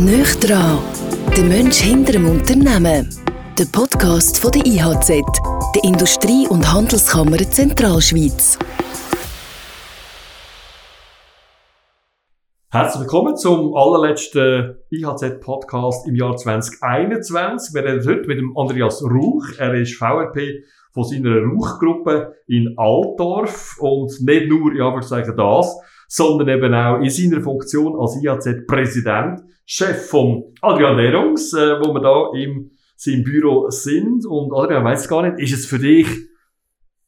Nöch dran, der Mensch hinter dem Unternehmen. Der Podcast von der IHZ, der Industrie- und Handelskammer Zentralschweiz. Herzlich willkommen zum allerletzten IHZ-Podcast im Jahr 2021. Wir reden heute mit dem Andreas Rauch. Er ist VRP von seiner Rauchgruppe in Altdorf und nicht nur, ich sagen das, sondern eben auch in seiner Funktion als IHZ-Präsident, Chef von Adrian Derungs, äh, wo wir da im seinem Büro sind. Und Adrian, weiß gar nicht, ist es für dich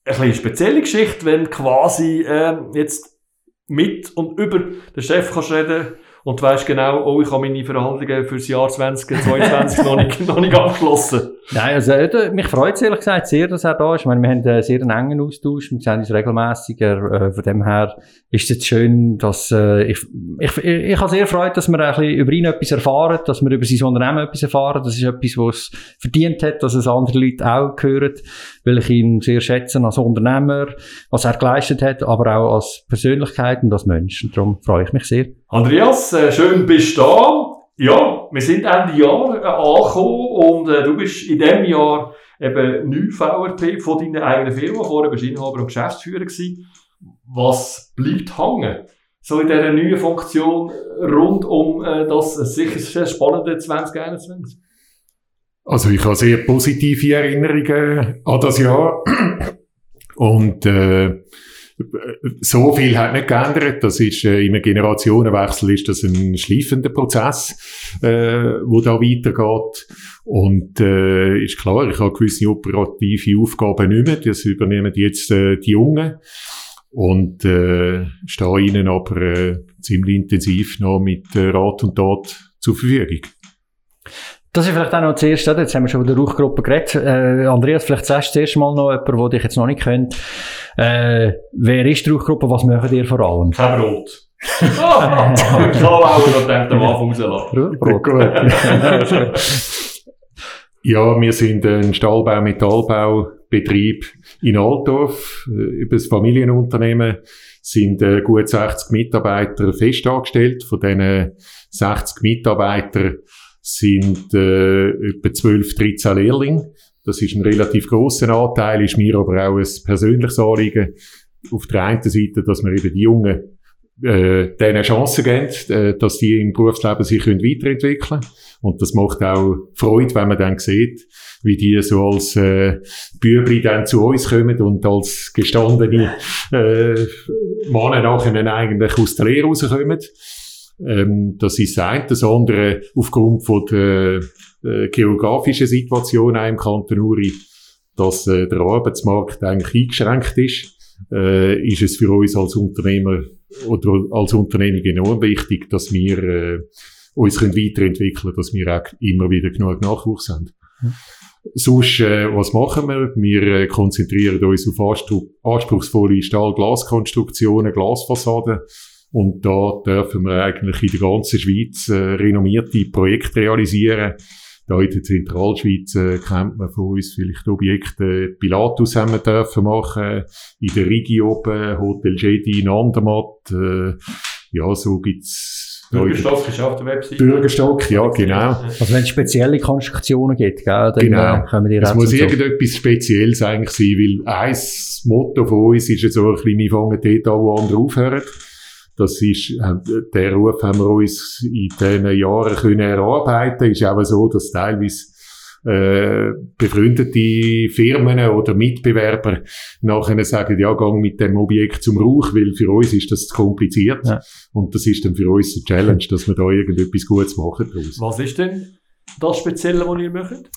eine kleine spezielle Geschichte, wenn quasi äh, jetzt mit und über den Chef kannst reden und du weißt genau, oh, ich habe meine Verhandlungen für das Jahr 2022 noch, nicht, noch nicht abgeschlossen. Nein, also, äh, mich freut es ehrlich gesagt sehr, dass er da ist. Ich meine, wir haben einen sehr engen Austausch, wir sehen uns regelmässiger. Äh, von dem her ist es jetzt schön, dass äh, ich, ich, ich, ich habe sehr freut, dass wir ein bisschen über ihn etwas erfahren, dass wir über sein Unternehmen etwas erfahren. Das ist etwas, was es verdient hat, dass es andere Leute auch hören, weil ich ihn sehr schätze als Unternehmer, was er geleistet hat, aber auch als Persönlichkeit und als Mensch. Und darum freue ich mich sehr. Andreas, äh, schön bist du da. Ja, wir sind Ende Jahr äh, angekommen und äh, du bist in diesem Jahr eben neu VRP von deiner eigenen Firma. Vorher bist du Inhaber und Geschäftsführer gewesen. Was bleibt hängen? So in dieser neuen Funktion rund um äh, das sicher sehr spannende 2021? Also ich habe sehr positive Erinnerungen an das Jahr und äh, so viel hat nicht geändert. Das ist, äh, im Generationenwechsel ist das ein schleifender Prozess, äh, wo da weitergeht. Und, äh, ist klar, ich habe gewisse operative Aufgaben nicht mehr. Das übernehmen jetzt, äh, die Jungen. Und, äh, stehe ihnen aber, äh, ziemlich intensiv noch mit äh, Rat und Tat zur Verfügung. Das ist vielleicht auch noch das Erste, jetzt haben wir schon über die Rauchgruppe geredet. Äh, Andreas, vielleicht sagst du zuerst mal noch jemand, der dich jetzt noch nicht kennt. Äh, wer ist die Rauchgruppe, was machen ihr vor allem? Kein Brot. Ah, ich kann auch noch den am Anfang rauslassen. Brot. ja, wir sind ein Stahlbau-Metallbaubetrieb in Altdorf, äh, über das Familienunternehmen sind äh, gut 60 Mitarbeiter festangestellt. Von diesen 60 Mitarbeitern sind äh, etwa 12, 13 Lehrlinge. Das ist ein relativ grosser Anteil, ist mir aber auch ein persönliches Anliegen. Auf der einen Seite, dass wir eben die Jungen äh, denen Chancen geben, äh, dass die im Berufsleben sich können weiterentwickeln können. Und das macht auch Freude, wenn man dann sieht, wie die so als äh, Bübli dann zu uns kommen und als gestandene äh, Männer nachher eigentlich aus der Lehre rauskommen. Ähm, das ist das. Das andere, aufgrund von der äh, geografischen Situation auch im Kanton Uri, dass äh, der Arbeitsmarkt eigentlich eingeschränkt ist, äh, ist es für uns als Unternehmer oder als Unternehmung enorm wichtig, dass wir äh, uns können weiterentwickeln dass wir auch immer wieder genug Nachwuchs haben. Sonst, äh, was machen wir? Wir äh, konzentrieren uns auf anspruchsvolle Stahl-Glaskonstruktionen, Glasfassaden, und da dürfen wir eigentlich in der ganzen Schweiz äh, renommierte Projekte realisieren. Da in der Zentralschweiz äh, kennt man von uns vielleicht Objekte, Pilatus haben wir dürfen machen, in der Rigi oben, Hotel Jedi in Andermatt, äh, ja, so gibt's Bürgerstock ist auf der Website. Bürgerstock, ja, genau. Also wenn es spezielle Konstruktionen gibt, gell, dann genau. Äh, können wir die Es muss irgendetwas Spezielles eigentlich sein, weil ein Motto von uns ist ja so ein bisschen, wir fangen dort an, wo andere aufhören. Das ist, äh, der Ruf haben wir uns in diesen Jahren können erarbeiten. Ist aber so, dass teilweise äh, befreundete Firmen oder Mitbewerber nachher sagen, ja, gang mit dem Objekt zum Rauch, weil für uns ist das zu kompliziert. Ja. Und das ist dann für uns eine Challenge, dass wir da irgendetwas Gutes machen daraus. Was ist denn das Spezielle, was ihr macht?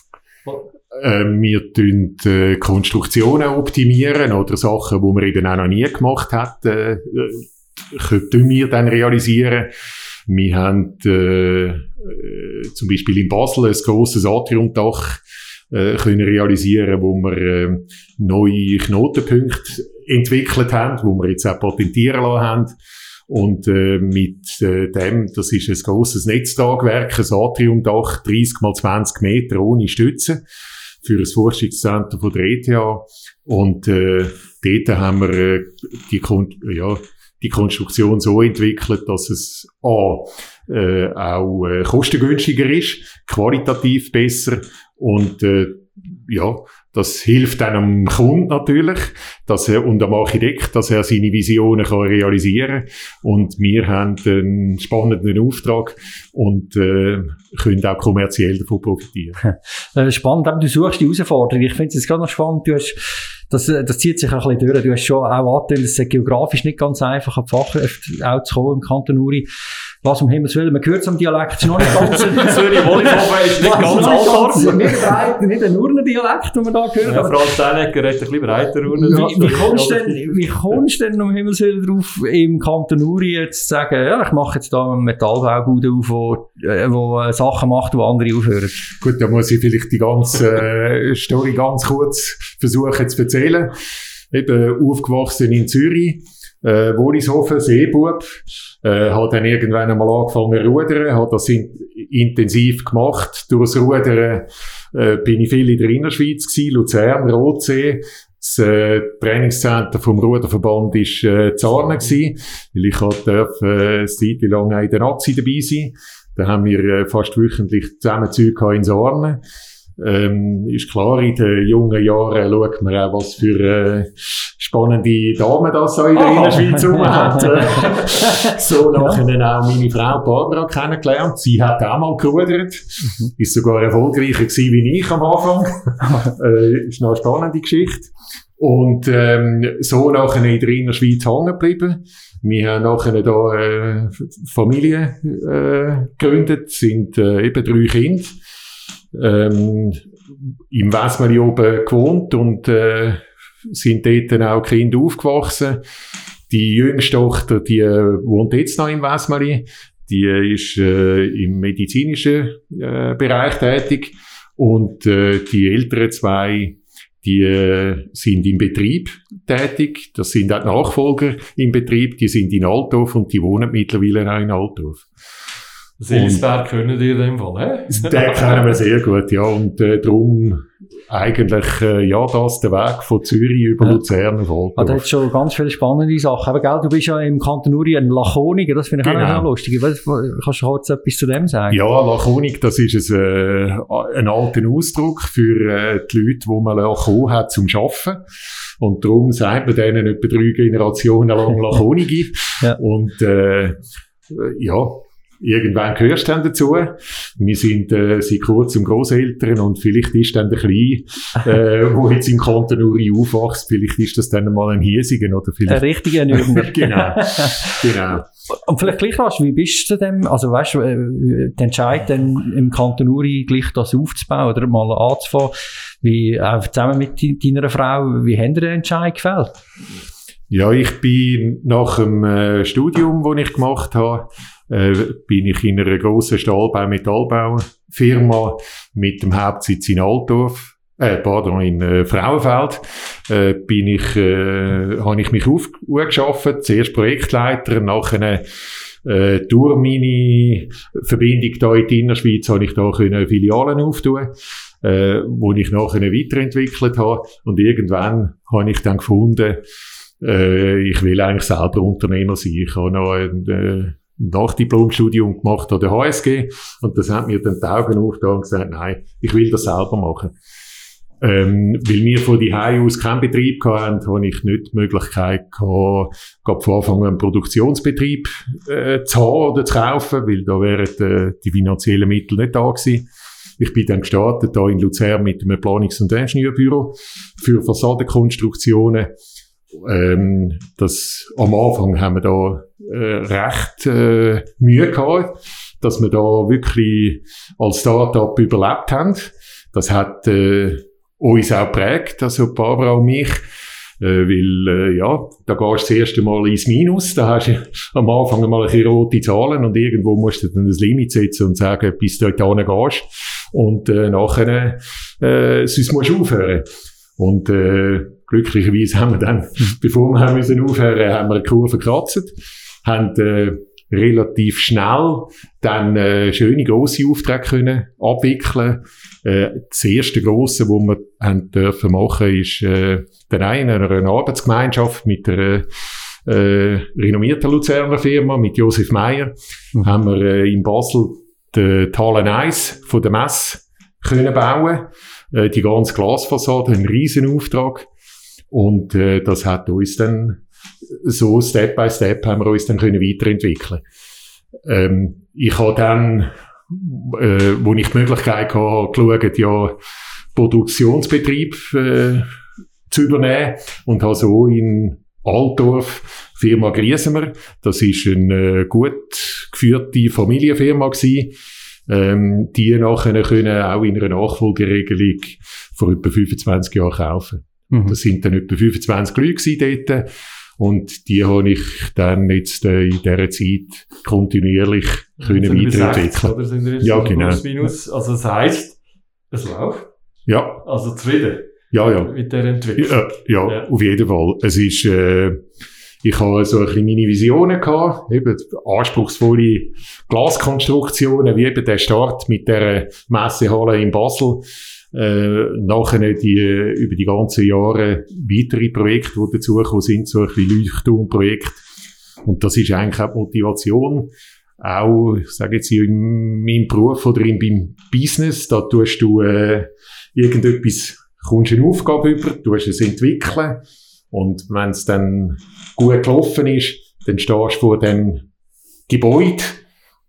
Äh, wir tun äh, Konstruktionen optimieren oder Sachen, die man eben auch noch nie gemacht hat, äh, können wir dann realisieren. Wir haben äh, äh, zum Beispiel in Basel ein grosses Atriumdach äh, können realisieren, wo wir äh, neue Knotenpunkte entwickelt haben, wo wir jetzt auch patentieren lassen haben. Und äh, mit äh, dem, das ist ein grosses Netztagwerk, ein Atriumdach, 30 mal 20 Meter ohne Stütze für das Forschungszentrum von der ETH. Und äh, dort haben wir äh, die, ja, die Konstruktion so entwickelt, dass es A, äh, auch äh, kostengünstiger ist, qualitativ besser und äh, ja, das hilft am Kunden natürlich dass er, und am Architekt, dass er seine Visionen kann realisieren. Und wir haben einen spannenden Auftrag und äh, können auch kommerziell davon profitieren. Äh, spannend, du suchst die Herausforderung. Ich finde es gerade noch spannend. Du hast, das, das zieht sich ein bisschen durch. Du hast schon auch angetönt, es ist geografisch nicht ganz einfach, an die Fachkräfte auch zu kommen im Kanton Uri was um Himmels Willen, man hört es am Dialekt, es ist noch nicht ganz... Zürich Wollishofen ist nicht ganz Altdorf. Nicht breit, nicht ein Urner Dialekt, den man da hört. Ja, Franz Dänecker redet ein bisschen breiter Urner. Wie, wie, kommst denn, wie kommst du denn um Himmels Willen drauf, im Kanton Uri jetzt zu sagen, ja, ich mache jetzt da einen Metallbaubude auf, wo, äh, wo äh, Sachen macht, wo andere aufhören? Gut, da muss ich vielleicht die ganze äh, Story ganz kurz versuchen zu erzählen. Eben aufgewachsen in Zürich, äh, Wollishofen, Seebub, äh, hat dann irgendwann einmal angefangen zu rudern, hat das in, intensiv gemacht. Durchs Rudern äh, bin ich viel in der Innerschweiz gewesen, Luzern, Rotsee. Das äh, Trainingscenter vom Ruderverband war äh, Zarnen gewesen, weil ich durfte äh, eine Zeit lang auch in der Nazi dabei sein. Da haben wir äh, fast wöchentlich zusammen Zeug in Sarnen. Ähm, ist klar, in den jungen Jahren schaut man auch, was für äh, spannende Damen das so in der Innerschweiz rum hat. so nachher auch meine Frau Barbara kennengelernt. Sie hat auch mal gerudert. Mhm. Ist sogar erfolgreicher gewesen wie ich am Anfang. äh, ist noch eine spannende Geschichte. Und ähm, so nachher in der Innerschweiz hängen geblieben. Wir haben nachher da äh, Familie äh, gegründet, sind äh, eben drei Kinder ähm, im Wesmeli oben gewohnt und äh, sind dort dann auch Kinder aufgewachsen. Die jüngste Tochter, die äh, wohnt jetzt noch im Wesmeli. Die ist äh, im medizinischen äh, Bereich tätig. Und äh, die älteren zwei, die äh, sind im Betrieb tätig. Das sind auch Nachfolger im Betrieb. Die sind in Altdorf und die wohnen mittlerweile auch in Altdorf. Silsberg können die in dem Fall, hä? Den kennen wir sehr gut, ja. Und äh, darum eigentlich, äh, ja, das der Weg von Zürich über ja. Luzern auf Altdorf. Ah, da hat schon ganz viele spannende Sachen. Aber gell, du bist ja im Kanton Uri ein Lachoniger, das finde ich genau. auch lustig. Was, kannst du kurz etwas zu dem sagen? Ja, Lachonik, das ist ein, äh, ein alter Ausdruck für äh, die Leute, die man Lachon hat zum Arbeiten. Und darum sagt man denen etwa drei Generationen lang Lachonige. ja. Und äh, ja, irgendwann gehörst du dann dazu. Wir sind äh, seit kurzem Großeltern und vielleicht ist dann der Kleine, äh, wo jetzt im Kanton Uri aufwachst, vielleicht ist das dann mal ein Hiesigen oder vielleicht... Ein richtiger Nürnber. genau, genau. Und vielleicht gleich rasch, wie bist du denn, also weißt du, äh, der Entscheid dann im Kanton Uri gleich das aufzubauen oder mal anzufangen, wie, äh, zusammen mit deiner Frau, wie haben den Entscheid gefällt? Ja, ich bin nach dem äh, Studium, das ich gemacht habe, äh, bin ich in einer grossen Stahlbau-Metallbau-Firma mit dem Hauptsitz in Altdorf, äh, pardon, in äh, Frauenfeld, äh, bin ich, äh, habe ich mich aufgeschafft, zuerst Projektleiter, nachher äh, durch meine Verbindung da in die Innerschweiz habe ich da können Filialen auftun, äh, wo ich nachher weiterentwickelt habe und irgendwann habe ich dann gefunden, äh, ich will eigentlich selber Unternehmer sein. Ich habe noch äh, Nachdiplomstudium gemacht an der HSG und das hat mir dann die Augen aufgetan und gesagt, nein, ich will das selber machen. Ähm, weil wir von die aus keinen Betrieb hatten, habe ich nicht die Möglichkeit gehabt, gerade von Anfang an einen Produktionsbetrieb äh, zu haben oder zu kaufen, weil da wären äh, die finanziellen Mittel nicht da gewesen. Ich bin dann gestartet da in Luzern mit einem Planungs- und Ingenieurbüro für Fassadenkonstruktionen ähm, das, am Anfang haben wir da äh, recht äh, Mühe gehabt, dass wir da wirklich als Start-up überlebt haben. Das hat äh, uns auch geprägt, also Barbara und mich. Äh, weil, äh, ja, da gehst du das erste Mal ins Minus, da hast du am Anfang mal ein bisschen rote Zahlen und irgendwo musst du dann das Limit setzen und sagen, bis du dort gehst und äh, nachher äh, sonst musst du aufhören. Und äh, glücklicherweise haben wir dann, bevor wir haben müssen aufhören, haben wir eine Kurve gekratzt, haben äh, relativ schnell dann äh, schöne grosse Aufträge können abwickeln. Äh, das erste grosse, wo wir haben dürfen machen, ist äh, der eine eine Arbeitsgemeinschaft mit einer äh, renommierten Luzerner Firma mit Josef Meyer, mhm. haben wir äh, in Basel die Talen 1 von der Messe können bauen. Äh, die ganze Glasfassade, ein riesen Auftrag. Und äh, das hat uns dann so Step by Step haben wir uns dann können weiterentwickeln. Ähm, ich habe dann, äh, wo ich die Möglichkeit hatte, geschaut, ja, Produktionsbetrieb äh, zu übernehmen und habe so in Altdorf Firma Griesemer, das ist eine äh, gut geführte Familienfirma gewesen, ähm, die nachher können auch in einer Nachfolgeregelung vor etwa 25 Jahren kaufen. Mhm. Das sind dann etwa 25 Leute dort. Und die habe ich dann jetzt äh, in dieser Zeit kontinuierlich können weiterentwickeln. 60, oder sind wir ja, genau. Minus, also das heisst, es läuft. Ja. Also zufrieden. Ja, ja. Mit der Entwicklung. Ja, ja, ja, auf jeden Fall. Es ist, äh, ich habe so ein bisschen meine Visionen gehabt, eben anspruchsvolle Glaskonstruktionen, wie eben der Start mit der Messehalle in Basel äh, nachher die, über die ganzen Jahre weitere Projekte, die dazugekommen sind, so ein bisschen Leuchtturmprojekt. Und das ist eigentlich auch die Motivation, auch, ich sage jetzt, in meinem Beruf oder in meinem Business, da tust du äh, irgendetwas, kommst eine Aufgabe über, tust es entwickeln und wenn es dann gut gelaufen ist, dann stehst du vor dem Gebäude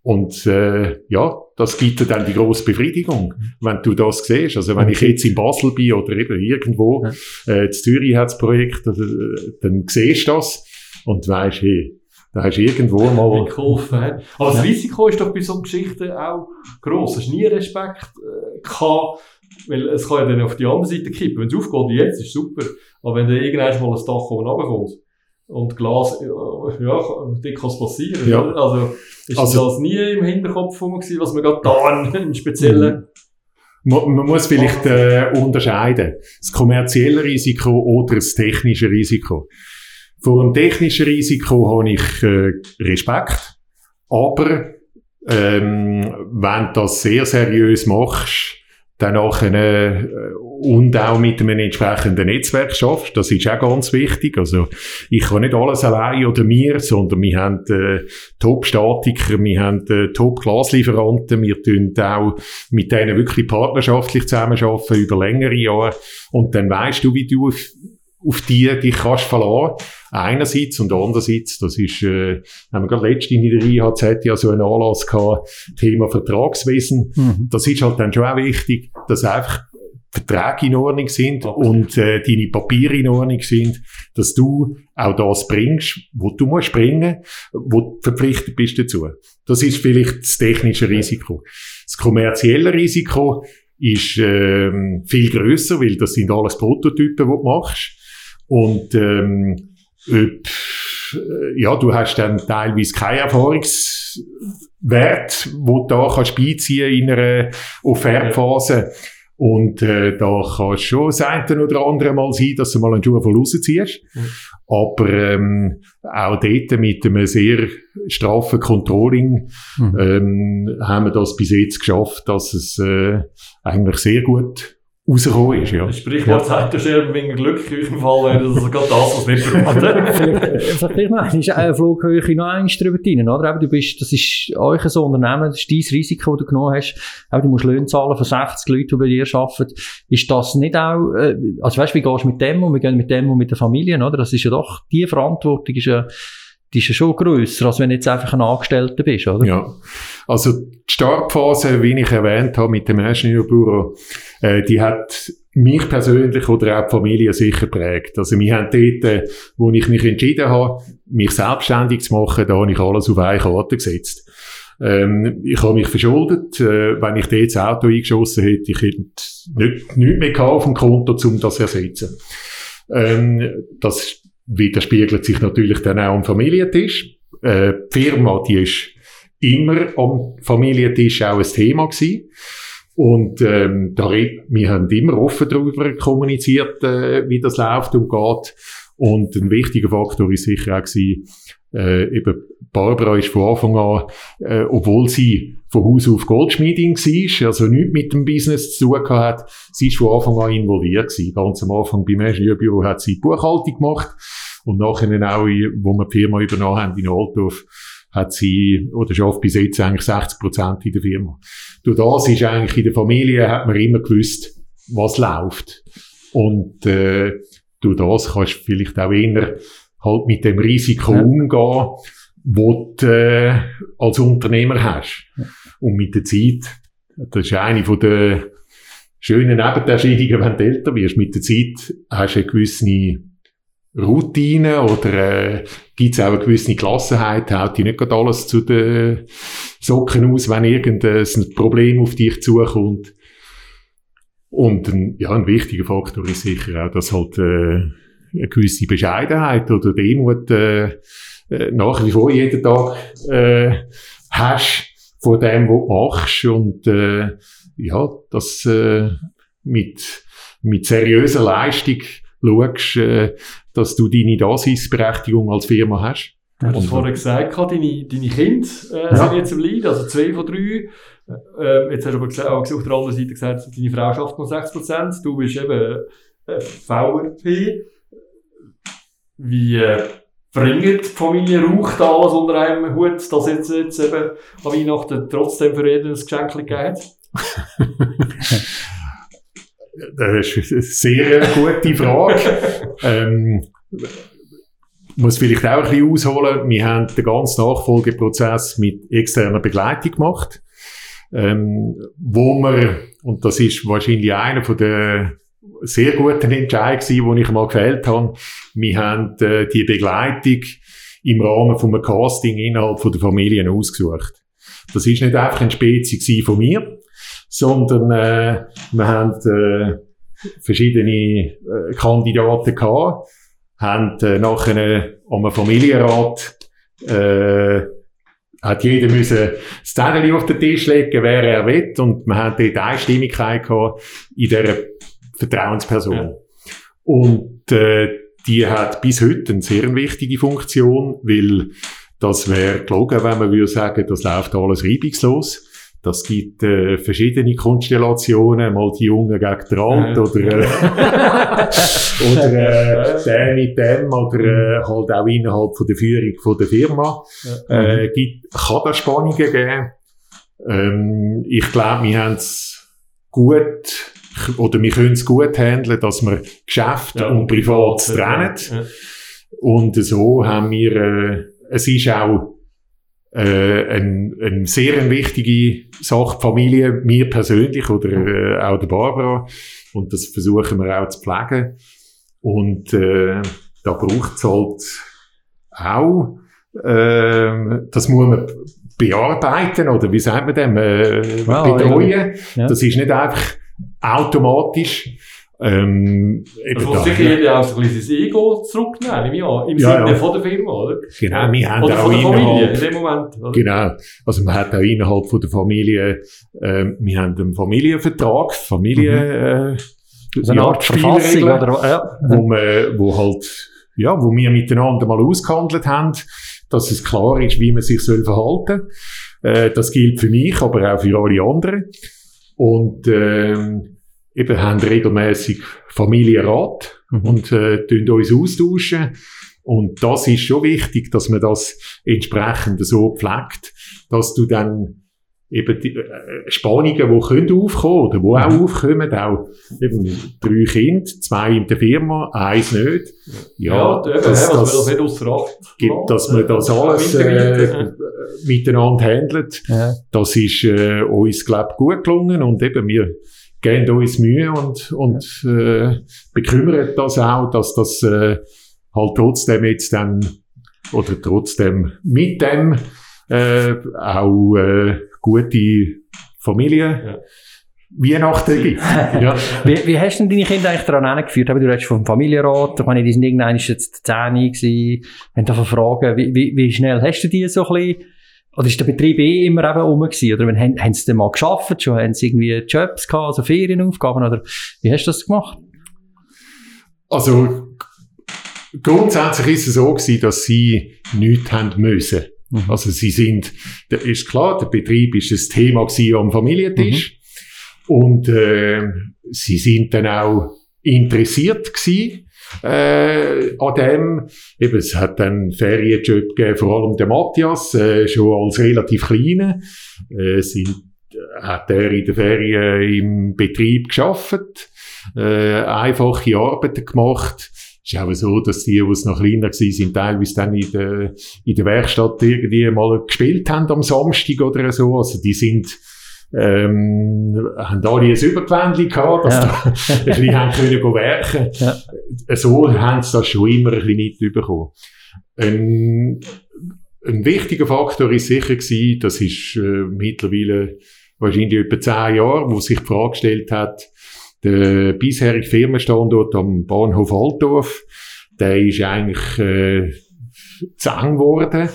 und äh, ja, das gibt dir dann die grosse Befriedigung, wenn du das siehst. Also wenn ich jetzt in Basel bin oder eben irgendwo, äh, in Zürich hat das Projekt, also, dann siehst du das und weißt, hey, da hast du irgendwo mal... Aber ja. das Risiko ist doch bei so Geschichten auch gross. Hast du nie Respekt äh, gehabt, weil es kann ja dann auf die andere Seite kippen. Wenn es aufgeht wie jetzt, ist super. Aber wenn dann irgendwann mal ein Dach oben runterkommt, und Glas, ja, da kann es passieren. Ja. Also, ist also, das nie im Hinterkopf gewesen, was man gerade da im Speziellen... Man, man muss vielleicht äh, unterscheiden. Das kommerzielle Risiko oder das technische Risiko. Vor dem technischen Risiko habe ich äh, Respekt. Aber ähm, wenn du das sehr seriös machst, dann nachher, äh, und auch mit einem entsprechenden Netzwerk schaffst. Das ist auch ganz wichtig. Also, ich kann nicht alles allein oder mir, sondern wir haben äh, Top-Statiker, wir haben äh, Top-Glaslieferanten, wir tun auch mit denen wirklich partnerschaftlich zusammenarbeiten über längere Jahre. Und dann weißt du, wie du auf, auf die dich kannst verlassen einerseits und andererseits, das ist, äh, haben wir gerade letztens in der IHZ ja so einen Anlass gehabt, Thema Vertragswesen. Mhm. Das ist halt dann schon auch wichtig, dass einfach Verträge in Ordnung sind okay. und äh, deine Papiere in Ordnung sind, dass du auch das bringst, wo du musst bringen, wo du verpflichtet bist dazu. Das ist vielleicht das technische Risiko. Das kommerzielle Risiko ist ähm, viel größer, weil das sind alles Prototypen, die du machst. Und ähm, ob, äh, ja, du hast dann teilweise keinen Erfahrungswert, wo du da kannst beiziehen in einer Offertphase. Und äh, da kann es schon das eine oder andere Mal sein, dass du mal einen Schuh von rausziehst. Mhm. Aber ähm, auch dort mit einem sehr straffen Controlling mhm. ähm, haben wir das bis jetzt geschafft, dass es äh, eigentlich sehr gut rausgekommen ist. Ja. Das Sprichwort ja. sterben wegen Glück, in eurem Fall wäre das also gerade das, was nicht braucht. Vielleicht noch ist eine Flughöhe noch eins drüber rein, oder? Aber du bist, das ist euch ein Unternehmen, das ist dein Risiko, das du genommen hast. Aber du musst Löhne zahlen von 60 Leuten, die bei dir arbeiten. Ist das nicht auch, äh, also weißt du, wie gehst du mit dem um? Wir gehen mit dem um mit den Familien, oder? Das ist ja doch, die Verantwortung ist ja, die ist ja schon grösser, als wenn du jetzt einfach ein Angestellter bist, oder? Ja. Also, die Startphase, wie ich erwähnt habe, mit dem Ingenieurbüro, äh, die hat mich persönlich oder auch die Familie sicher prägt. Also, wir haben dort, äh, wo ich mich entschieden habe, mich selbstständig zu machen, da habe ich alles auf eine Karte gesetzt. Ähm, ich habe mich verschuldet. Äh, wenn ich dort das Auto eingeschossen hätte, ich hätte nicht, nichts mehr auf dem Konto, um das zu ersetzen. Ähm, das widerspiegelt sich natürlich dann auch am Familientisch. Äh, die Firma, die ist immer am Familientisch auch ein Thema gewesen. Und ähm, da, wir haben immer offen darüber kommuniziert, äh, wie das läuft und geht. Und ein wichtiger Faktor ist sicher auch gewesen, äh, eben Barbara ist von Anfang an, äh, obwohl sie von Haus auf Goldschmiedin war, also nichts mit dem Business zu tun hat, sie ist von Anfang an involviert gewesen. Ganz am Anfang beim Ingenieurbüro hat sie Buchhaltung gemacht Und nachher auch, wo wir die Firma übernommen haben in Altdorf, hat sie, oder schafft bis jetzt eigentlich 60 Prozent in der Firma. Durch das ist eigentlich in der Familie, hat man immer gewusst, was läuft. Und, äh, durch das kannst du vielleicht auch eher halt mit dem Risiko ja. umgehen, wo du äh, als Unternehmer hast. Ja. Und mit der Zeit, das ist eine von der schönen Nebenerscheinungen, wenn du älter wirst. Mit der Zeit hast du eine gewisse Routine oder äh, gibt es auch eine gewisse Gelassenheit, haut die nicht gerade alles zu den Socken aus, wenn irgendein Problem auf dich zukommt. Und ein, ja, ein wichtiger Faktor ist sicher auch, dass halt äh, eine gewisse Bescheidenheit oder Demut äh, äh, nach wie vor jeden Tag äh, hast von dem, was du machst und äh, ja, dass äh, mit, mit seriöser Leistung schaust, äh, dass du deine Daseinsberechtigung als Firma hast. Du hast vorhin gesagt, deine, deine Kinder äh, ja. sind jetzt im Leid, also zwei von drei. Äh, jetzt hast du aber gesagt, auch auf der anderen Seite gesagt, deine Frau schafft noch 6%, du bist eben äh, VRP. Wie äh, bringt die Familie Rauch da alles unter einem Hut, dass jetzt, jetzt eben an Weihnachten trotzdem für jeden ein Geschenk gibt? das ist eine sehr gute Frage. ähm, muss vielleicht auch ein bisschen ausholen. Wir haben den ganzen Nachfolgeprozess mit externer Begleitung gemacht, ähm, wo wir, und das ist wahrscheinlich einer von der sehr guten Entscheidungen, die ich mal gefällt habe, wir haben äh, die Begleitung im Rahmen von einem Casting innerhalb von der Familien ausgesucht. Das ist nicht einfach ein Spezie von mir, sondern äh, wir haben äh, verschiedene äh, Kandidaten gehabt, haben äh, nachher einem Familienrat äh, hat jeder müssen das Zettel auf den Tisch legen, wer er will, und wir haben dort Einstimmigkeit gehabt in dieser Vertrauensperson. Ja. Und äh, die hat bis heute eine sehr wichtige Funktion, weil das wäre gelogen, wenn man würde sagen, das läuft alles reibungslos. Das gibt äh, verschiedene Konstellationen, mal die Jungen gegen den Alt oder, äh, oder äh, der mit dem oder äh, halt auch innerhalb von der Führung von der Firma. Äh, gibt, kann da Spannungen geben. Ähm, ich glaube, wir haben es gut oder wir können es gut handeln, dass wir Geschäft ja, und Privat trennen. Ja. Und so haben wir, äh, es ist auch äh, eine ein sehr wichtige Sache, Familie, mir persönlich oder äh, auch der Barbara. Und das versuchen wir auch zu pflegen. Und äh, da braucht es halt auch, äh, das muss man bearbeiten oder wie sagt man dem, äh, wow, betreuen. Ja. Das ist nicht einfach automatisch. Ähm, also muss sicher jeder auch so ein bisschen sein Ego zurücknehmen, im, ja, Sinne ja. von der Firma, oder? Genau, wir haben oder auch von der Familie in dem Moment. Oder? Genau, also man hat auch innerhalb von der Familie, äh, wir haben einen Familienvertrag, Familie, mhm. äh, so eine Art Verfassung, oder, ja. wo, man, wo halt, ja, wo wir miteinander mal ausgehandelt haben, dass es klar ist, wie man sich soll verhalten soll. Äh, das gilt für mich, aber auch für alle anderen. Und ähm, eben haben regelmäßig Familienrat mhm. und äh, uns austauschen. Und das ist schon wichtig, dass man das entsprechend so pflegt, dass du dann eben die äh, Spannungen, die können aufkommen oder die auch mhm. aufkommen, auch eben drei Kinder, zwei in der Firma, eins nicht. Ja, ja das, das, das nicht außer Acht gibt, dass man das alles äh, miteinander handelt. Ja. Das ist äh, uns, glaube ich, gut gelungen und eben wir geben uns Mühe und, und äh, bekümmern das auch, dass das äh, halt trotzdem jetzt dann oder trotzdem mit dem äh, auch äh, gute Familie. Ja. Weihnachten gibt. ja. wie, wie hast du deine Kinder eigentlich daran angeführt? Du redest vom Familienrat, ich meine, die sind irgendwann jetzt 10 gewesen. Wenn du fragen, wie, wie, wie schnell hast du die so ein bisschen oder ist der Betrieb eh immer eben rum gewesen? Oder wenn, haben, haben sie denn mal geschafft schon? Haben sie irgendwie Jobs gehabt, also Ferienaufgaben? Oder wie hast du das gemacht? Also, grundsätzlich ist es so gewesen, dass sie nichts haben müssen. Mhm. Also sie sind, da ist klar, der Betrieb ist das Thema gewesen am Familientisch. Mhm. Und äh, sie sind dann auch interessiert gewesen. Äh, an dem. Eben, es hat dann Ferienjob gegeben, vor allem der Matthias, äh, schon als relativ Kleiner. Äh, sind, hat er in der Ferien im Betrieb geschafft, äh, einfache Arbeiten gemacht. Es ist auch so, dass die, die noch kleiner waren, sind, teilweise dann in der, in der Werkstatt irgendwie mal gespielt haben am Samstag oder so. Also die sind ähm, haben alle ein Übergewändchen gehabt, dass Ja. da ein bisschen haben können werken. Ja. So haben sie das schon immer ein bisschen mitbekommen. Ein, ein wichtiger Faktor ist sicher gewesen, das ist äh, mittlerweile wahrscheinlich etwa zehn Jahre, wo sich die Frage gestellt hat, der bisherige Firmenstandort am Bahnhof Altdorf, der ist eigentlich äh, zu eng geworden.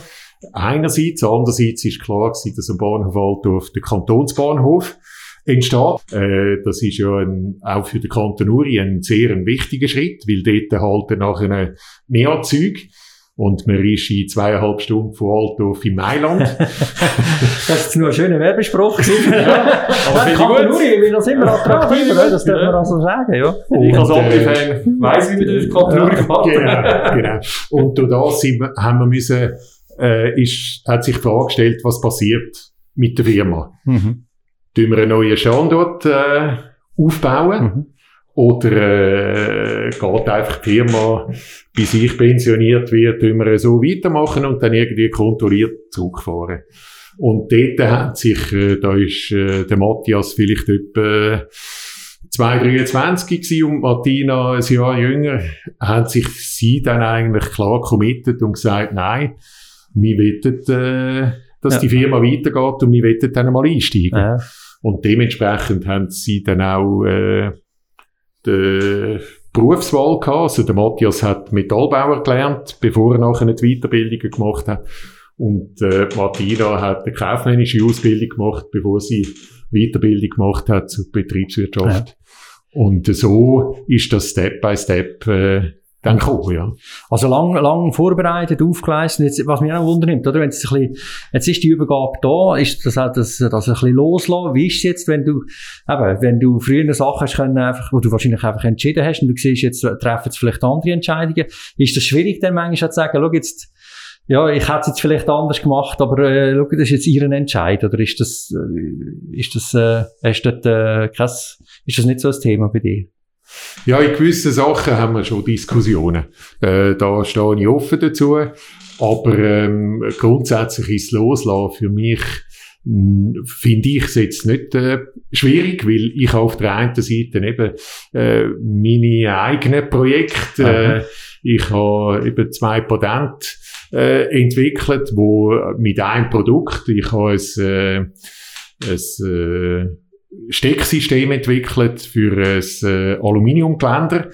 Einerseits, andererseits ist klar gewesen, dass am Bahnhof Altdorf der Kantonsbahnhof entsteht. Äh, das ist ja ein, auch für den Kanton Uri ein sehr ein wichtiger Schritt, weil dort halten nachher mehr Züge und man ist in zweieinhalb Stunden von Altdorf in Mailand. Das ist jetzt nur ein schöner Werbespruch. ja, aber ich Kanton gut. Uri will das immer attraktiver, oder? das darf man also sagen, ja. Ich als Und, äh, Opti-Fan weiss, wie man das Kategorie gemacht genau, genau. Und durch das sind wir, haben wir müssen, äh, ist, hat sich die Frage gestellt, was passiert mit der Firma. Mhm. Tun wir einen neuen Standort äh, aufbauen? Mhm. Oder äh, geht einfach die Firma, bis ich pensioniert wird, wir so weitermachen und dann irgendwie kontrolliert zurückfahren? Und dort hat sich, äh, da ist äh, der Matthias vielleicht etwa 223 gewesen und Martina ein Jahr jünger, haben sich sie dann eigentlich klar committed und gesagt, nein, wir wollen, äh, dass Ja. die Firma weitergeht und wir wollen dann mal einsteigen. Ja. Und dementsprechend haben sie dann auch äh, die Berufswahl gehabt. Also der Matthias hat Metallbauer gelernt, bevor er nachher eine Weiterbildung gemacht hat. Und äh, Martina hat eine kaufmännische Ausbildung gemacht, bevor sie Weiterbildung gemacht hat zur Betriebswirtschaft. Und so ist das Step by Step äh, dann gekommen, ja. Also lang, lang vorbereitet, aufgeleistet. Jetzt, was mich auch wundernimmt, oder? Wenn es ein bisschen, jetzt ist die Übergabe da, ist das auch das, das ein bisschen loslassen. Wie ist es jetzt, wenn du, eben, wenn du früher eine Sache hast können, einfach, wo du wahrscheinlich einfach entschieden hast und du siehst, jetzt treffen jetzt vielleicht andere Entscheidungen. Ist das schwierig, dann manchmal zu sagen, schau jetzt, ja, ich hätte es jetzt vielleicht anders gemacht, aber äh, schau, das ist jetzt Ihren Entscheid, oder ist das, äh, ist das, äh, hast du dort, äh, kein, ist das nicht so ein Thema bei dir? Ja, in gewissen Sachen haben wir schon Diskussionen. Äh, da stehe ich offen dazu. Aber ähm, grundsätzlich ist Loslassen für mich, mh, finde ich es jetzt nicht äh, schwierig, weil ich auf der einen Seite eben äh, meine eigenen Projekte, äh, ich habe eben zwei Patente äh, entwickelt, wo mit einem Produkt, ich habe ein, äh, ein äh, Stecksystem entwickelt für ein äh, Aluminiumgeländer,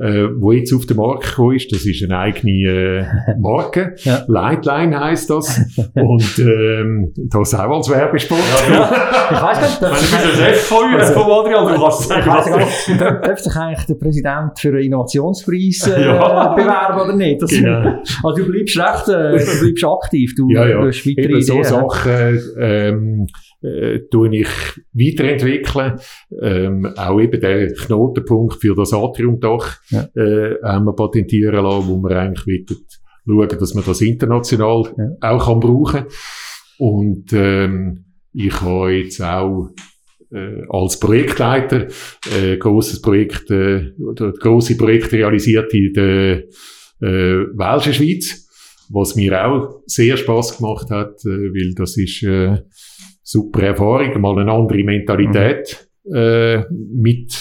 äh, wo jetzt auf den Markt gekommen ist. Das ist eine eigene äh, Marke. Ja. Lightline heisst das. Und ähm, das auch als Werbespot. Ich weiss nicht, Wenn du bist der Chef von uns, von Adrian, du kannst sagen, Ich was nicht, darf sich eigentlich der Präsident für einen Innovationspreis äh, Ja. bewerben oder nicht? Das, Genau. Also du bleibst recht, äh, du bleibst aktiv, du, Ja, ja. du hast weitere Eben so Ideen. Sachen ähm, äh, tue ich weiterentwickeln. Ähm, auch eben der Knotenpunkt für das Atriumdach Ja. äh, haben wir patentieren lassen, wo wir eigentlich wollen schauen, dass man das international Ja. auch kann brauchen Und ähm, ich habe jetzt auch äh, als Projektleiter äh, großes Projekt äh, oder große Projekte realisiert in der äh, Welschen Schweiz, was mir auch sehr Spaß gemacht hat, äh, weil das ist äh, super Erfahrung, mal eine andere Mentalität äh, mit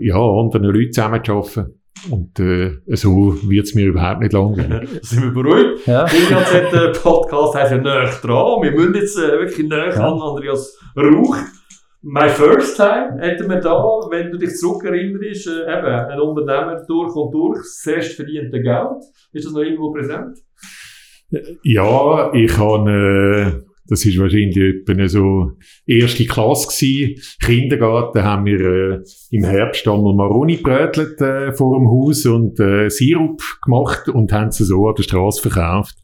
ja anderen Leuten zusammenzuarbeiten. Und äh, so wird es mir überhaupt nicht langweilig. sind wir beruhigt. Ja. Der der Podcast heißt ja näher dran. Wir müssen jetzt äh, wirklich näher Ja. an Andreas Rauch. My first time hätten wir da, wenn du dich zurückerinnerst, äh, eben, ein Unternehmer durch und durch, erst verdiente Geld. Ist das noch irgendwo präsent? Ja, ich habe, äh, das ist wahrscheinlich etwa so erste Klasse gewesen. Kindergarten haben wir äh, im Herbst einmal Maroni brötelt äh, vor dem Haus und äh, Sirup gemacht und haben sie so an der Straße verkauft.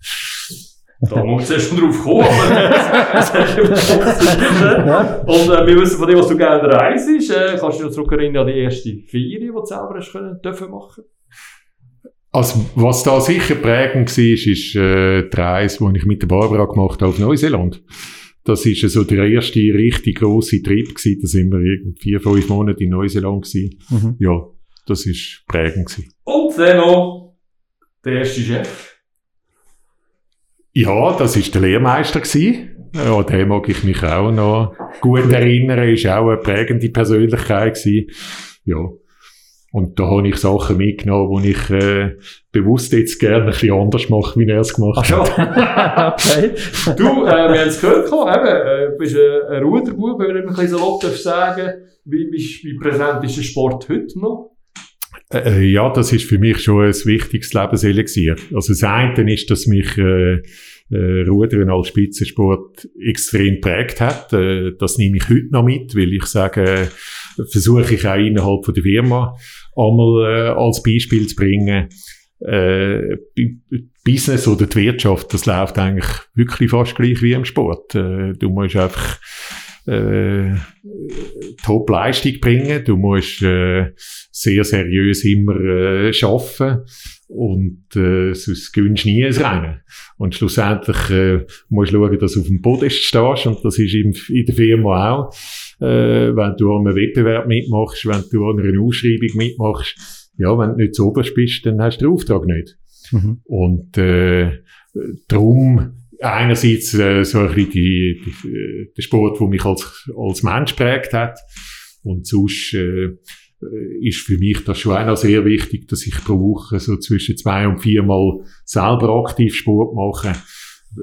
Da muss man schon drauf kommen. aber das hast du funktioniert. Und äh, wir wissen von dem, was du gerne reist. Äh, kannst du dich noch zurückerinnern an die erste Ferie, die du selber hast können, dürfen machen? Also, was da sicher prägend war, ist äh, die Reise, die ich mit der Barbara gemacht habe auf Neuseeland. Das ist so der erste richtig grosse Trip gewesen. Da sind wir irgendwie vier, fünf Monate in Neuseeland gewesen. Mhm. Ja, das ist prägend gewesen. Und dann noch der erste Chef. Ja, das ist der Lehrmeister gewesen. Ja, den mag ich mich auch noch gut erinnern. Ist auch eine prägende Persönlichkeit gewesen. Ja. Und da habe ich Sachen mitgenommen, die ich äh, bewusst jetzt gerne ein bisschen anders mache, wie er es gemacht Ach hat. okay. Du, äh, wir haben es gehört, eben, äh, du bist ein, ein Ruderbub, wenn ich ein bisschen salopp darf sagen wie, wie, wie präsent ist der Sport heute noch? Äh, ja, das ist für mich schon ein wichtiges Lebenselixier. Also das eine ist, dass mich äh, äh, Rudern als Spitzensport extrem prägt hat. Äh, das nehme ich heute noch mit, weil ich sage, äh, versuche ich auch innerhalb von der Firma einmal äh, als Beispiel zu bringen. Äh, Business oder die Wirtschaft, das läuft eigentlich wirklich fast gleich wie im Sport. Äh, du musst einfach äh, Top-Leistung bringen. Du musst äh, sehr seriös immer äh, arbeiten und äh, sonst gewinnst du nie ein Rennen. Und schlussendlich äh, musst du schauen, dass du auf dem Podest stehst und das ist im, in der Firma auch. Äh, wenn du an einem Wettbewerb mitmachst, wenn du an einer Ausschreibung mitmachst, ja, wenn du nicht zu oberst bist, dann hast du den Auftrag nicht. Mhm. Und äh, darum einerseits äh, so ein bisschen die, die, äh, der Sport, der mich als, als Mensch prägt hat. Und sonst äh, ist für mich das schon auch noch sehr wichtig, dass ich pro Woche so zwischen zwei und viermal selber aktiv Sport mache.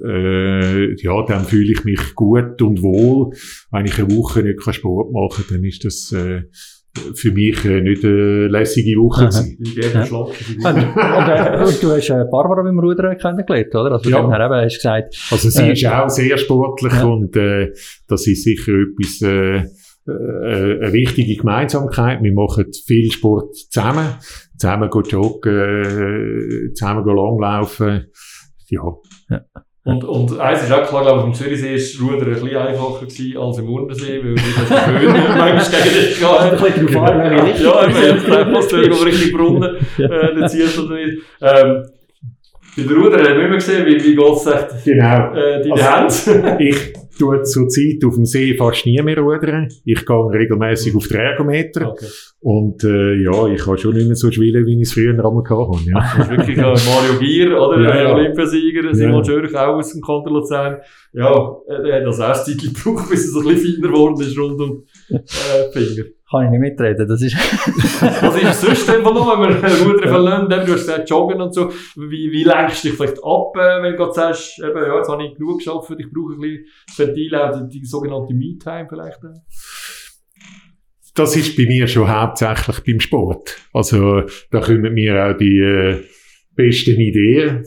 Äh, ja, dann fühle ich mich gut und wohl. Wenn ich eine Woche nicht Sport machen kann, dann ist das äh, für mich äh, nicht eine lässige Woche. Gewesen. Ja. schlanke Und, äh, und du hast äh, Barbara beim Rudern kennengelernt, oder? Also, Ja. ja. her eben hast du gesagt, Also sie Äh, ist auch sehr sportlich ja. und äh, das ist sicher etwas, äh, äh, eine wichtige Gemeinsamkeit. Wir machen viel Sport zusammen, zusammen gehen joggen, äh, zusammen gehen langlaufen. Ja, Und, und eins ist auch klar, glaube ich, am Zürichsee ist Rudern ein bisschen einfacher gewesen als im Urnersee, weil wir das Föhn manchmal gegen dich ein bisschen drauf an, wenn ich Ja, eben, jetzt bleibt fast wenn du richtig Brunnen, äh, dann ziehst oder nicht. Ähm, bei der Rudern haben wir immer gesehen, wie, wie Gott sagt, genau. äh, deine Also- Hände. Ich tue zurzeit auf dem See fast nie mehr rudern. Ich gehe regelmäßig auf den Ergometer. Okay. Und äh, ja, ich kann schon nicht mehr so schwillen, wie ich es früher einmal hatte. Ja. Das ist wirklich Mario Gier, oder? Ja, Ja. Olympiasieger, Simon Ja. Schörch, auch aus dem Kanton Luzern. Ja, äh, er hat das erst Zeit gebraucht, bis so ein bisschen feiner geworden ist rund um äh, Finger. kann ich nicht mitreden. Das ist, Was ist es sonst denn von noch, wenn wir Rudern verlernen? Du hast gesagt, Joggen und so. Wie, wie lenkst du dich vielleicht ab, äh, wenn du gerade sagst, eben, ja, jetzt habe ich genug geschafft, ich brauche ein bisschen das Ventil, auch die, die sogenannte Me-Time vielleicht? das ist bei mir schon hauptsächlich beim Sport. Also da kommen mir auch die äh, besten Ideen.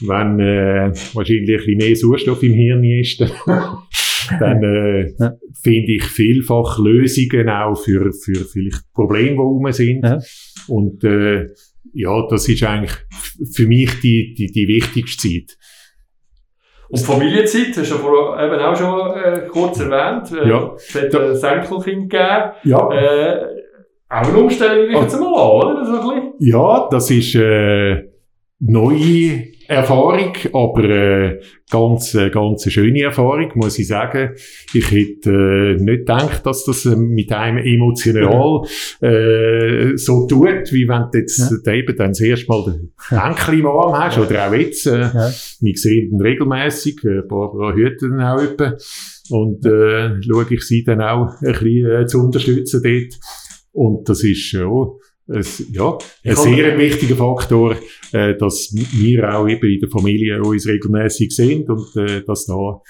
Wenn äh, wahrscheinlich ein bisschen mehr Sauerstoff im Hirn ist, dann, äh, Ja. finde ich vielfach Lösungen auch für, für vielleicht Probleme, die rum sind. Ja. Und äh, ja, das ist eigentlich für mich die, die, die wichtigste Zeit. Und Familienzeit, hast du ja eben auch schon äh, kurz erwähnt. Äh, Ja. Es hat ein Senkelkind gegeben. Ja. Äh, auch eine Umstellung, nehme ich jetzt mal an, oder? So ein bisschen. Ja, das ist äh, neue Erfahrung, aber äh, ganz, äh, ganz schöne Erfahrung, muss ich sagen. Ich hätte äh, nicht gedacht, dass das äh, mit einem emotional äh, so tut, wie wenn du jetzt Ja. äh, eben dann das erste Mal den Enkel im Arm hast, oder auch jetzt. Äh, ja. wir sehen ihn regelmässig, äh, Barbara ihn auch etwa. Und äh, schaue ich sie dann auch ein bisschen äh, zu unterstützen dort. Und das ist ja, es, ja ein sehr wichtiger Faktor, äh, dass wir auch eben in der Familie uns regelmäßig sehen und äh, dass da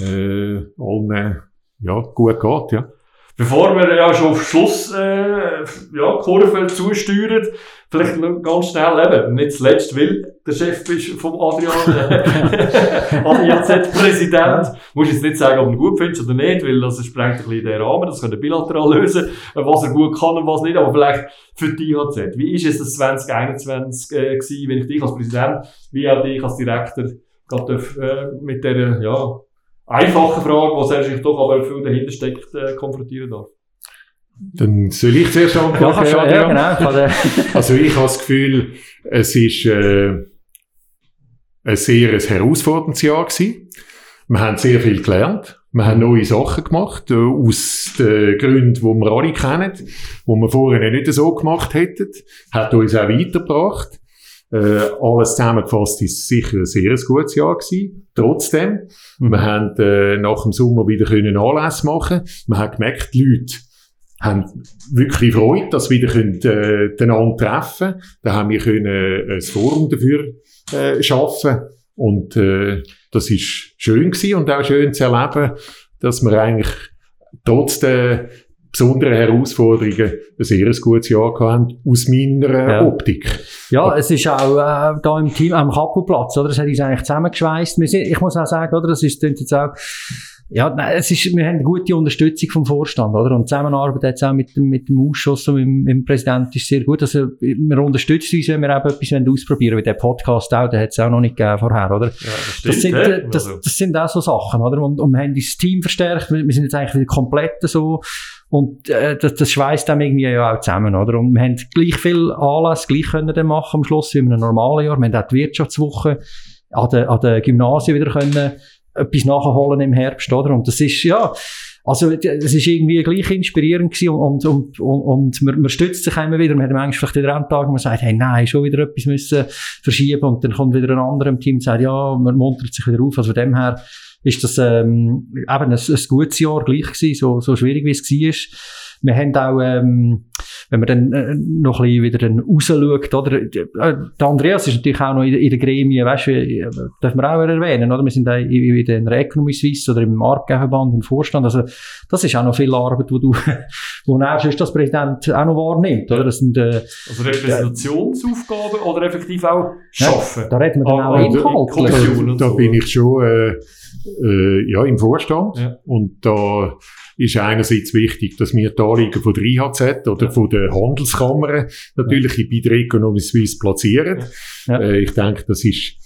äh, allen ja, gut geht. Ja. Bevor wir ja schon auf Schluss äh, ja, Kurve zusteuern, vielleicht noch ganz schnell eben, nicht zuletzt, weil der Chef bist vom Adrian, äh, Adrian Z-Präsident. Musst jetzt nicht sagen, ob du ihn gut findest oder nicht, weil das sprengt ein bisschen den Rahmen, das können bilateral lösen, was er gut kann und was nicht, aber vielleicht für die IHZ. Wie ist es das 2021 äh, gewesen, wenn ich dich als Präsident, wie auch dich als Direktor, gerade äh, mit der, ja, einfachen Frage, die sich doch aber viel dahinter steckt, äh, konfrontieren darf? Dann soll ich zuerst antworten. Ja, ja, genau. Der- Also ich habe das Gefühl, es ist äh, ein sehr ein herausforderndes Jahr gewesen. Wir haben sehr viel gelernt. Wir haben neue Sachen gemacht, äh, aus den Gründen, die wir alle kennen, die wir vorher nicht so gemacht hätten. Hat uns auch weitergebracht. Äh, alles zusammengefasst ist sicher ein sehr gutes Jahr gewesen. Trotzdem, Mhm. wir haben äh, nach dem Sommer wieder können Anlässe machen. Man hat gemerkt, die Leute haben wirklich Freude, dass wir wieder können, äh, einander treffen Da haben wir können äh, ein Forum dafür äh, schaffen und äh, das ist schön gewesen und auch schön zu erleben, dass wir eigentlich trotz der besonderen Herausforderungen ein sehr gutes Jahr gehabt aus meiner Ja. Optik. Ja, es ist auch äh, da im Team am Kappelplatz, oder? Es hat uns eigentlich zusammengeschweißt. Wir sind, ich muss auch sagen, oder? Das ist jetzt auch. Ja, nein, es ist, wir haben eine gute Unterstützung vom Vorstand, oder? Und die Zusammenarbeit jetzt auch mit dem, mit dem Ausschuss und mit, dem- mit dem Präsidenten ist sehr gut. Also, wir unterstützen uns, wenn wir eben etwas wollen ausprobieren wollen. Wie der Podcast auch, den hat es auch noch nicht gegeben vorher, oder? Ja, das Das stimmt, sind, hä? äh, das, das sind auch so Sachen, oder? Und, und wir haben das Team verstärkt. Wir, wir sind jetzt eigentlich wieder komplett so. Und äh, das, das schweißt dann irgendwie ja auch zusammen, oder? Und wir haben gleich viel Anlass gleich können dann machen am Schluss wie in einem normalen Jahr. Wir haben auch die Wirtschaftswoche an den, an den Gymnasien wieder können etwas nachholen im Herbst, oder? Und das ist, ja, also, es ist irgendwie gleich inspirierend gewesen und, und, und, und man, man stützt sich immer wieder. Man hat manchmal vielleicht wieder einen Tag, wo man sagt, hey, nein, schon wieder etwas müssen verschieben und dann kommt wieder ein anderer im Team und sagt, ja, man muntert sich wieder auf. Also von dem her ist das ähm, eben ein, ein gutes Jahr gleich gewesen, so, so schwierig wie es war. Wir haben auch, ähm, wenn man dann äh, noch ein bisschen wieder dann rausschaut, oder, äh, der Andreas ist natürlich auch noch in, in der Gremie, weißt du, äh, darf man auch erwähnen, oder? Wir sind auch in, in der Economy Suisse oder im Arbeitgeberband, im Vorstand, also das ist auch noch viel Arbeit, wo du, wo er sonst als Präsident auch noch wahrnimmt, oder? Das sind, äh, also Repräsentationsaufgaben oder effektiv auch schaffen. da reden wir dann Ah, auch. Kommission und da bin ich schon äh, äh, ja, im Vorstand. Ja. Und da ist einerseits wichtig, dass wir die Anliegen von der IHZ oder Ja. von der Handelskammern natürlich bei der Economy Suisse platzieren. Ja. Äh, ich denke, das ist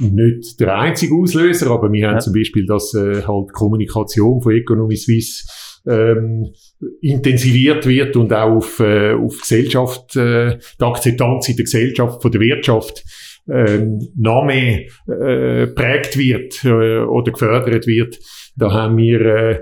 nicht der einzige Auslöser, aber wir haben Ja. zum Beispiel, dass äh, halt die Kommunikation von Economy Suisse ähm, intensiviert wird und auch auf, äh, auf Gesellschaft, äh, die Akzeptanz in der Gesellschaft, von der Wirtschaft ähm, noch mehr äh, prägt wird äh, oder gefördert wird. Da haben wir äh,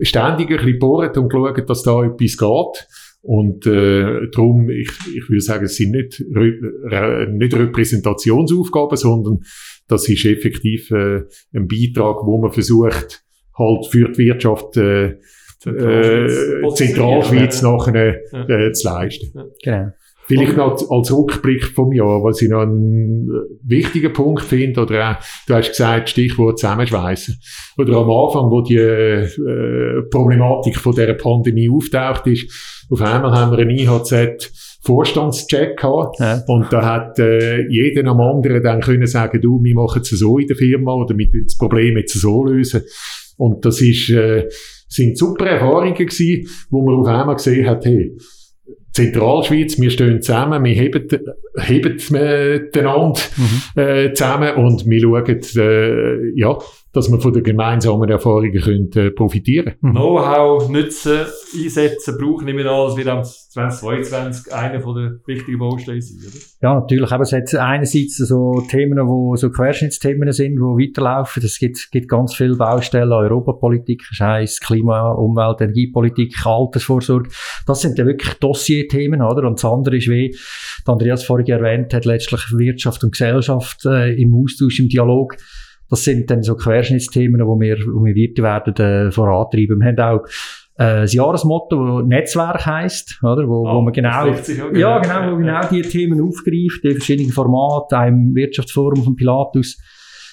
ständig ein bisschen gebohrt und geschaut, dass da etwas geht. Und äh, darum, ich, ich würde sagen, es sind nicht, Re Re nicht Repräsentationsaufgaben, sondern das ist effektiv äh, ein Beitrag, wo man versucht, halt für die Wirtschaft äh, äh, Zentralschweiz nachher Ja. äh, zu leisten. Genau. Vielleicht noch als Rückblick vom Jahr, was ich noch einen äh, wichtigen Punkt finde, oder auch, du hast gesagt, Stichwort Zusammenschweißen. Oder am Anfang, wo die äh, Problematik von dieser Pandemie auftaucht ist, auf einmal haben wir einen IHZ Vorstandscheck gehabt. Ja. Und da hat äh, jeder am anderen dann können sagen, du, wir machen es so in der Firma oder wir das Problem jetzt so lösen. Und das ist, äh, sind super Erfahrungen gewesen, wo man auf einmal gesehen hat, hey, Zentralschweiz, wir stehen zusammen, wir heben, heben äh, einander Mhm. äh, zusammen und wir schauen, äh, ja, dass wir von den gemeinsamen Erfahrungen können, äh, profitieren Know-how nutzen, einsetzen, brauchen. Wir an, das wird am 2022 einer von der wichtigen Bausteine sein, oder? Ja, natürlich. Aber es hat einerseits so Themen, wo so Querschnittsthemen sind, die weiterlaufen. Es gibt, gibt ganz viele Baustellen. Europapolitik eins, Klima, Umwelt, Energiepolitik, Altersvorsorge. Das sind dann wirklich Dossierthemen, oder? Und das andere ist, wie der Andreas vorhin erwähnt hat, letztlich Wirtschaft und Gesellschaft äh, im Austausch, im Dialog. Das sind dann so Querschnittsthemen, wo wir, wo wir werden äh, vorantreiben. Wir haben auch äh, das Jahresmotto, das Netzwerk heisst, oder? Wo, wo Ah, man genau, ja, genau. wo genau die Themen aufgreift, die verschiedenen Formate, im Wirtschaftsforum von Pilatus.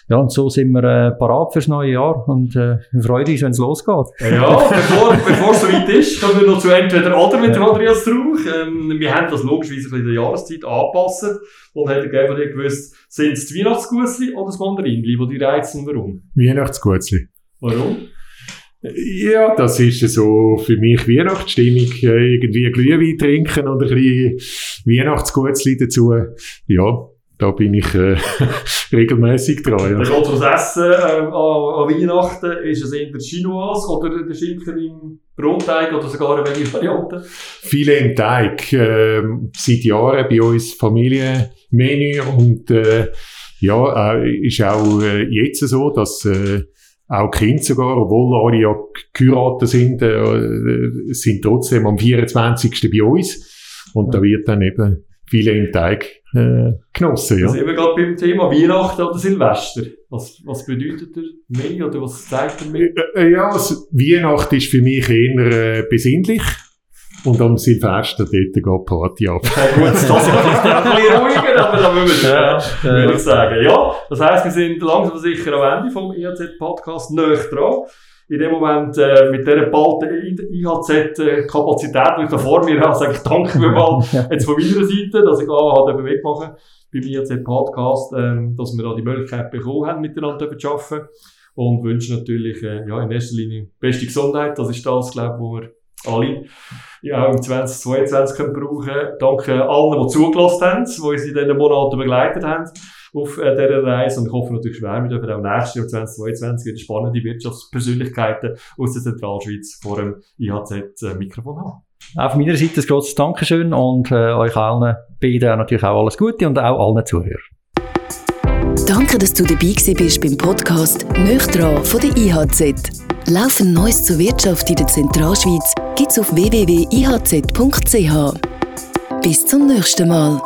Ja, und so sind wir äh, parat fürs neue Jahr und äh, wir freuen uns, wenn es losgeht. Ja, bevor, bevor es soweit ist, kommen wir noch zu entweder oder mit dem Andreas Rauch. Ähm, wir haben das logischerweise ein bisschen in der Jahreszeit angepasst und haben gerne von dir gewusst, sind es die Weihnachtsgussli oder das Mandarinli, die die reizen und warum? Weihnachtsgutzli. Warum? Ja, das ist so für mich Weihnachtsstimmung. äh, Irgendwie Glühwein trinken und ein bisschen Weihnachtsgutzli dazu. Ja, da bin ich äh, regelmäßig dran. Ja. geht das Essen ähm, an, an Weihnachten. Ist es eher der Chinoise oder der Schinken im Brotteig oder sogar eine welche Variante? Viele im Teig, äh, seit Jahren bei uns Familienmenü und äh, ja, äh, ist auch äh, jetzt so, dass äh, auch Kinder sogar, obwohl alle ja geheiratet sind, äh, sind trotzdem am 24. bei uns und da wird dann eben viele im Teig äh, genossen. Ja. Ja. sind wir gerade beim Thema Weihnachten oder Silvester. Was, was bedeutet der mehr oder was zeigt er mehr? Äh, äh, ja, also, Weihnachten ist für mich eher äh, besinnlich und am Silvester dort geht die Party ab. Ja, gut, das ist ein bisschen ruhiger, aber da müssen wir Ja, äh, würde ich sagen. Ja, das heisst, wir sind langsam sicher am Ende vom IHZ-Podcast näher dran. In dem Moment, äh, mit dieser balten IHZ-Kapazität, die ich da vor mir habe, sage ich danke mir mal jetzt von meiner Seite, dass ich auch halt mitmachen beim IHZ-Podcast, ähm, dass wir da die Möglichkeit bekommen haben, miteinander zu arbeiten. Und wünsche natürlich, äh, ja, in erster Linie beste Gesundheit. Das ist das, glaube ich, wo wir alle ja, auch im 2022 können brauchen. Danke allen, die zugelassen haben, die uns in diesen Monaten begleitet haben auf äh, dieser Reise. Und ich hoffe natürlich schwer, wir dürfen auch nächstes Jahr 2022 wieder spannende Wirtschaftspersönlichkeiten aus der Zentralschweiz vor dem IHZ-Mikrofon haben. Auch von meiner Seite ein grosses Dankeschön und äh, euch allen beiden natürlich auch alles Gute und auch allen Zuhörern. Danke, dass du dabei gewesen bist beim Podcast «Nöchtran» von der IHZ. Laufend Neues zur Wirtschaft in der Zentralschweiz gibt's auf www.ihz.ch. Bis zum nächsten Mal.